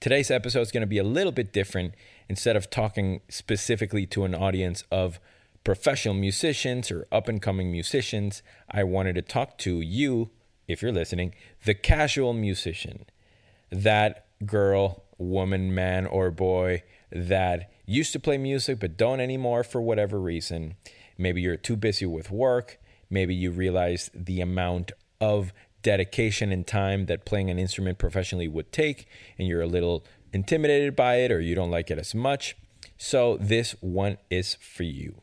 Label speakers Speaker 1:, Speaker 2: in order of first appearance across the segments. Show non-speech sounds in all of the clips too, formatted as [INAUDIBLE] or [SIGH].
Speaker 1: Today's episode is going to be a little bit different. Instead of talking specifically to an audience of professional musicians or up and coming musicians, I wanted to talk to you, if you're listening, the casual musician. That girl, woman, man, or boy that used to play music but don't anymore for whatever reason. Maybe you're too busy with work. Maybe you realize the amount of dedication and time that playing an instrument professionally would take, and you're a little intimidated by it or you don't like it as much. So, this one is for you.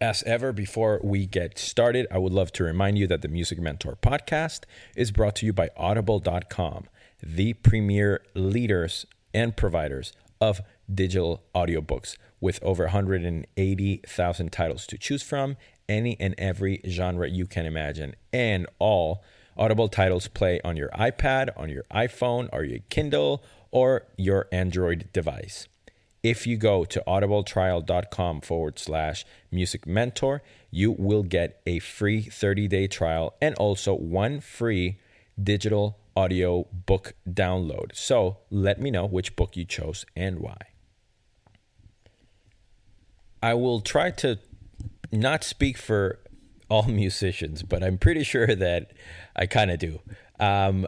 Speaker 1: As ever, before we get started, I would love to remind you that the Music Mentor podcast is brought to you by Audible.com, the premier leaders and providers of digital audiobooks with over 180,000 titles to choose from, any and every genre you can imagine, and all Audible titles play on your iPad, on your iPhone, or your Kindle, or your Android device. If you go to audibletrial.com forward slash music mentor, you will get a free 30 day trial and also one free digital audio book download. So let me know which book you chose and why. I will try to not speak for all [LAUGHS] musicians, but I'm pretty sure that I kind of do. Um,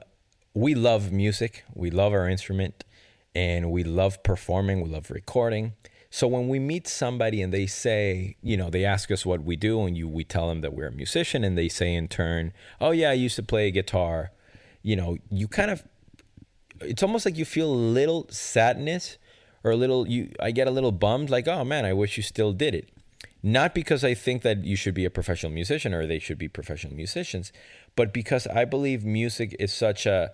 Speaker 1: we love music, we love our instrument, and we love performing, we love recording. So when we meet somebody and they say, you know, they ask us what we do, and you we tell them that we're a musician, and they say in turn, "Oh yeah, I used to play guitar," you know, you kind of, it's almost like you feel a little sadness or a little you. I get a little bummed, like, "Oh man, I wish you still did it." Not because I think that you should be a professional musician or they should be professional musicians, but because I believe music is such a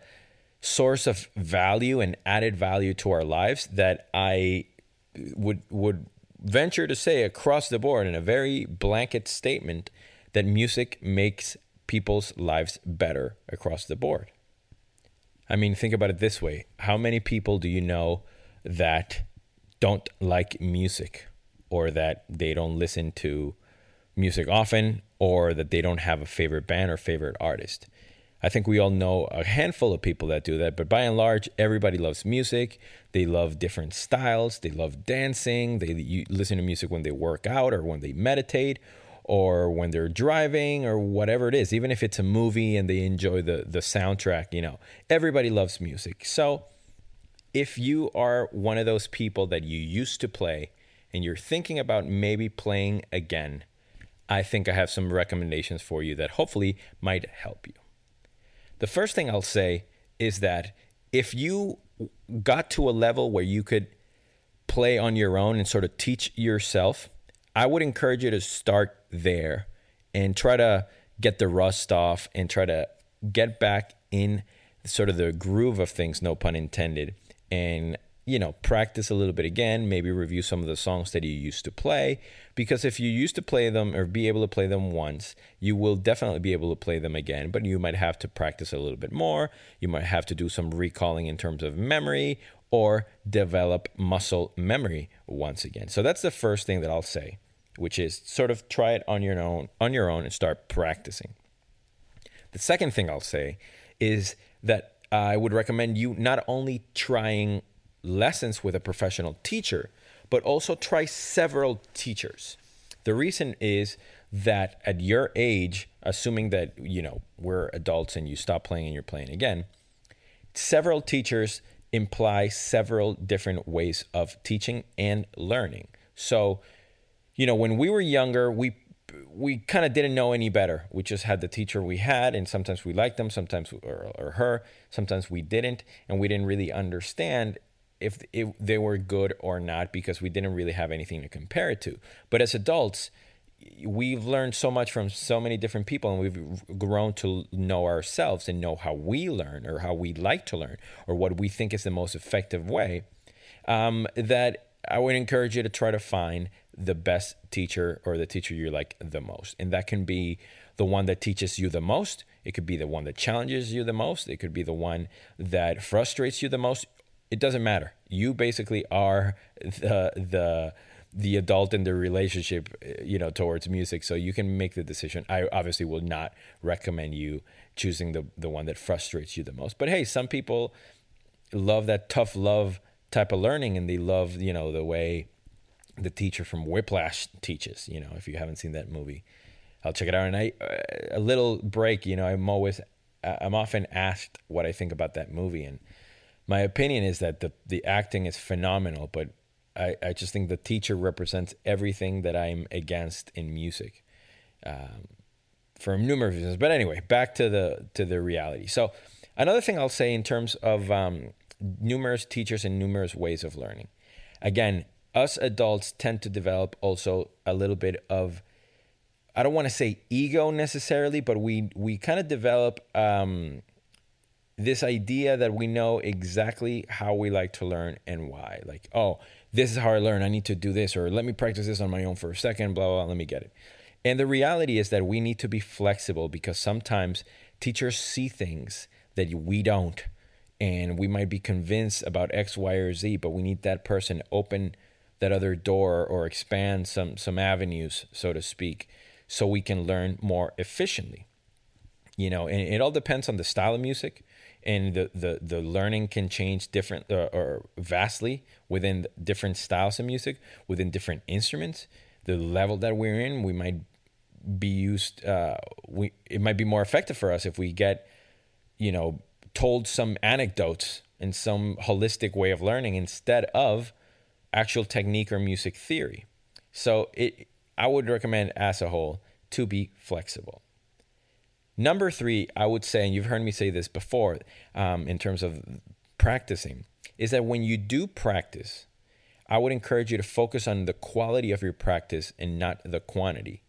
Speaker 1: source of value and added value to our lives that I would would venture to say across the board in a very blanket statement that music makes people's lives better across the board. I mean, think about it this way. How many people do you know that don't like music or that they don't listen to music often or that they don't have a favorite band or favorite artist. I think we all know a handful of people that do that, but by and large, everybody loves music. They love different styles. They love dancing. They listen to music when they work out or when they meditate or when they're driving or whatever it is. Even if it's a movie and they enjoy the, the soundtrack, you know, everybody loves music. So if you are one of those people that you used to play and you're thinking about maybe playing again, I think I have some recommendations for you that hopefully might help you. The first thing I'll say is that if you got to a level where you could play on your own and sort of teach yourself, I would encourage you to start there and try to get the rust off and try to get back in sort of the groove of things, no pun intended, and you know, practice a little bit again, maybe review some of the songs that you used to play. Because if you used to play them or be able to play them once, you will definitely be able to play them again. But you might have to practice a little bit more. You might have to do some recalling in terms of memory or develop muscle memory once again. So that's the first thing that I'll say, which is sort of try it on your own on your own and start practicing. The second thing I'll say is that I would recommend you not only trying lessons with a professional teacher, but also try several teachers. The reason is that at your age, assuming that you know we're adults and you stop playing and you're playing again, several teachers imply several different ways of teaching and learning. So, you know, when we were younger, we we kind of didn't know any better. We just had the teacher we had, and sometimes we liked them, sometimes or, or her, sometimes we didn't, and we didn't really understand if, they were good or not because we didn't really have anything to compare it to. But as adults, we've learned so much from so many different people and we've grown to know ourselves and know how we learn or how we like to learn or what we think is the most effective way um, that I would encourage you to try to find the best teacher or the teacher you like the most. And that can be the one that teaches you the most. It could be the one that challenges you the most. It could be the one that frustrates you the most. It doesn't matter. You basically are the the the adult in the relationship, eh, you know, towards music. So you can make the decision. I obviously will not recommend you choosing the the one that frustrates you the most. But hey, some people love that tough love type of learning, and they love you know the way the teacher from Whiplash teaches. You know, if you haven't seen that movie, I'll check it out. And I eh, a little break. You know, I'm always I'm often asked what I think about that movie, and my opinion is that the the acting is phenomenal, but I, I just think the teacher represents everything that I'm against in music, um, for numerous reasons. But anyway, back to the to the reality. So another thing I'll say in terms of um, numerous teachers and numerous ways of learning. Again, us adults tend to develop also a little bit of I don't want to say ego necessarily, but we we kind of develop um, this idea that we know exactly how we like to learn and why. Like, oh, this is how I learn. I need to do this, or let me practice this on my own for a second, blah, blah, blah, let me get it. And the reality is that we need to be flexible because sometimes teachers see things that we don't. And we might be convinced about X, Y, or Z, but we need that person open that other door or expand some some avenues, so to speak, so we can learn more efficiently. You know, and it all depends on the style of music and the, the, the learning can change different uh, or vastly within different styles of music, within different instruments. The level that we're in, we might be used. Uh, we it might be more effective for us if we get, you know, told some anecdotes and some holistic way of learning instead of actual technique or music theory. So it, I would recommend as a whole to be flexible. Number three, I would say, and you've heard me say this before um, in terms of practicing, is that when you do practice, I would encourage you to focus on the quality of your practice and not the quantity.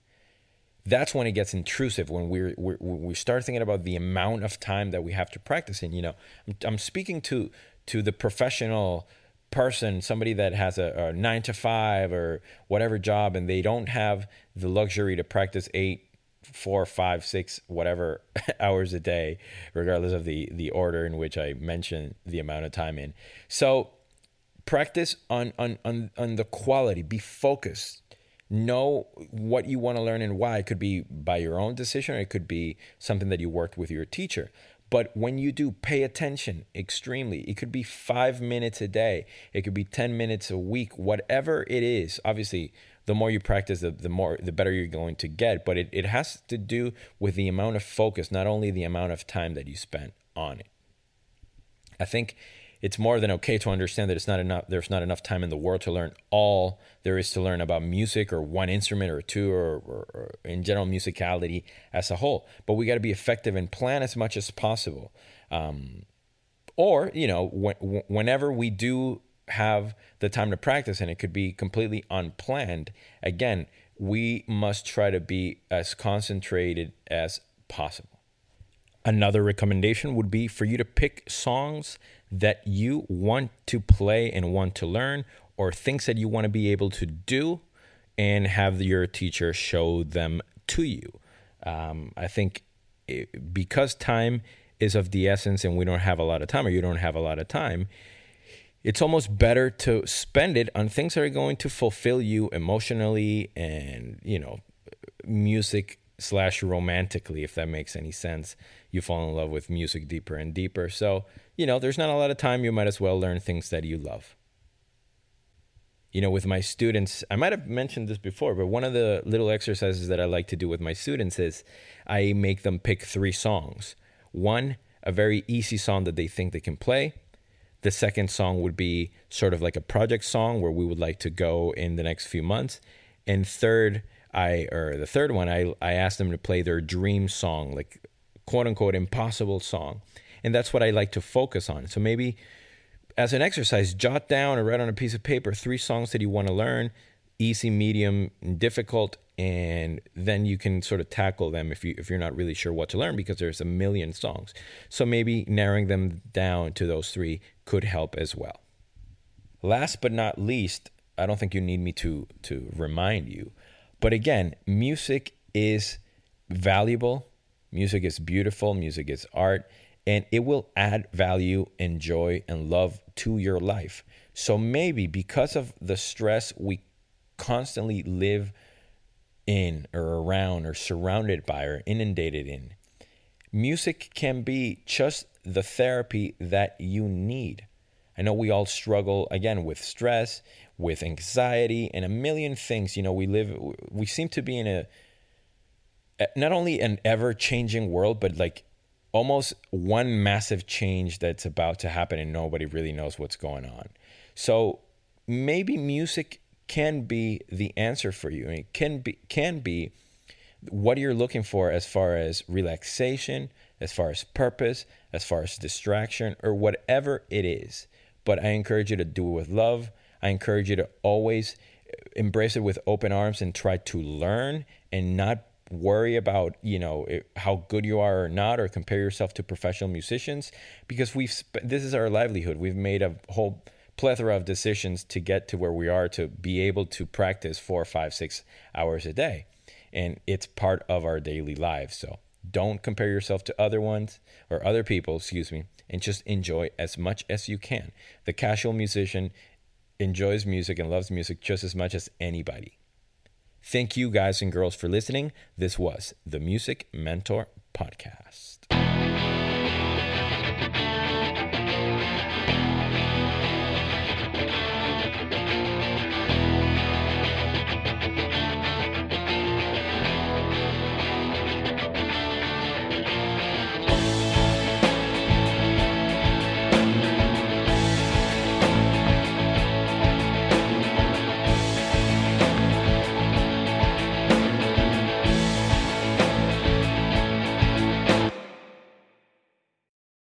Speaker 1: That's when it gets intrusive. When we we start thinking about the amount of time that we have to practice in. You know, I'm, I'm speaking to to the professional person, somebody that has a, a nine to five or whatever job, and they don't have the luxury to practice eight four, five, six, whatever [LAUGHS] hours a day, regardless of the the order in which I mention the amount of time in. So practice on on on, on the quality. Be focused. Know what you want to learn and why. It could be by your own decision, or it could be something that you worked with your teacher. But when you do, pay attention extremely. It could be five minutes a day, it could be 10 minutes a week, whatever it is. Obviously, the more you practice, the, the more the better you're going to get. But it, it has to do with the amount of focus, not only the amount of time that you spent on it. I think it's more than okay to understand that it's not enough there's not enough time in the world to learn all there is to learn about music or one instrument or two or, or, or in general musicality as a whole but we got to be effective and plan as much as possible um, or you know when, whenever we do have the time to practice and it could be completely unplanned. Again, we must try to be as concentrated as possible. Another recommendation would be for you to pick songs that you want to play and want to learn, or things that you want to be able to do, and have your teacher show them to you. Um, I think it, because time is of the essence and we don't have a lot of time, or you don't have a lot of time, it's almost better to spend it on things that are going to fulfill you emotionally and you know music slash romantically if that makes any sense. You fall in love with music deeper and deeper. So you know there's not a lot of time. You might as well learn things that you love. You know with my students i might have mentioned this before but one of the little exercises that i like to do with my students is i make them pick three songs. One a very easy song that they think they can play the second song would be sort of like a project song where we would like to go in the next few months. And third, I or the third one, I I asked them to play their dream song, like quote unquote impossible song. And that's what I like to focus on. So maybe as an exercise, jot down or write on a piece of paper three songs that you want to learn, easy, medium, and difficult, and then you can sort of tackle them if you if you're not really sure what to learn because there's a million songs. So maybe narrowing them down to those three could help as well. last but not least, I don't think you need me to to remind you, but again, music is valuable. Music is beautiful. Music is art, and it will add value and joy and love to your life. So maybe because of the stress we constantly live in or around or surrounded by or inundated in, music can be just the therapy that you need. I know we all struggle again with stress, with anxiety, and a million things. You know, we live, we seem to be in a not only an ever changing world, but like almost one massive change that's about to happen and nobody really knows what's going on. So maybe music can be the answer for you. And It can be can be what you're looking for as far as relaxation, as far as purpose, as far as distraction, or whatever it is. But I encourage you to do it with love. I encourage you to always embrace it with open arms and try to learn and not worry about you know how good you are or not or compare yourself to professional musicians because we've this is our livelihood we've made a whole plethora of decisions to get to where we are to be able to practice four five six hours a day. And it's part of our daily lives. So don't compare yourself to other ones or other people excuse me and just enjoy as much as you can. The casual musician enjoys music and loves music just as much as anybody. Thank you guys and girls for listening. This was the music mentor podcast